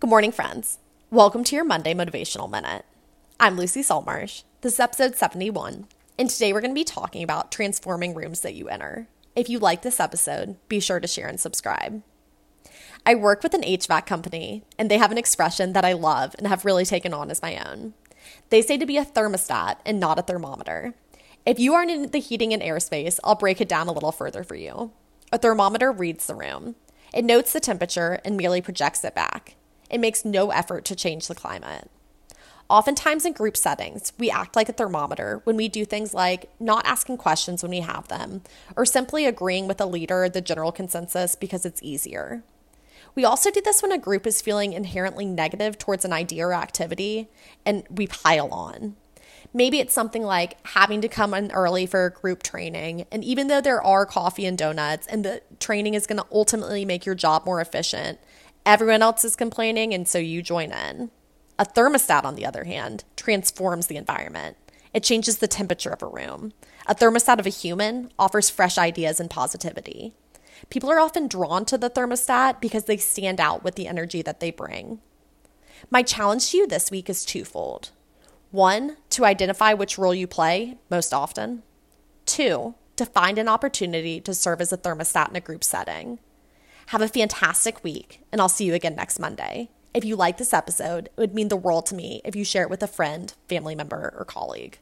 Good morning, friends. Welcome to your Monday Motivational Minute. I'm Lucy Saltmarsh. This is episode 71, and today we're going to be talking about transforming rooms that you enter. If you like this episode, be sure to share and subscribe. I work with an HVAC company, and they have an expression that I love and have really taken on as my own. They say to be a thermostat and not a thermometer. If you aren't in the heating and airspace, I'll break it down a little further for you. A thermometer reads the room. It notes the temperature and merely projects it back. It makes no effort to change the climate. Oftentimes in group settings, we act like a thermometer when we do things like not asking questions when we have them, or simply agreeing with a leader the general consensus because it's easier. We also do this when a group is feeling inherently negative towards an idea or activity, and we pile on. Maybe it's something like having to come in early for a group training. And even though there are coffee and donuts and the training is going to ultimately make your job more efficient, Everyone else is complaining, and so you join in. A thermostat, on the other hand, transforms the environment. It changes the temperature of a room. A thermostat of a human offers fresh ideas and positivity. People are often drawn to the thermostat because they stand out with the energy that they bring. My challenge to you this week is twofold. One, to identify which role you play most often. Two, to find an opportunity to serve as a thermostat in a group setting. Have a fantastic week, and I'll see you again next Monday. If you like this episode, it would mean the world to me if you share it with a friend, family member, or colleague.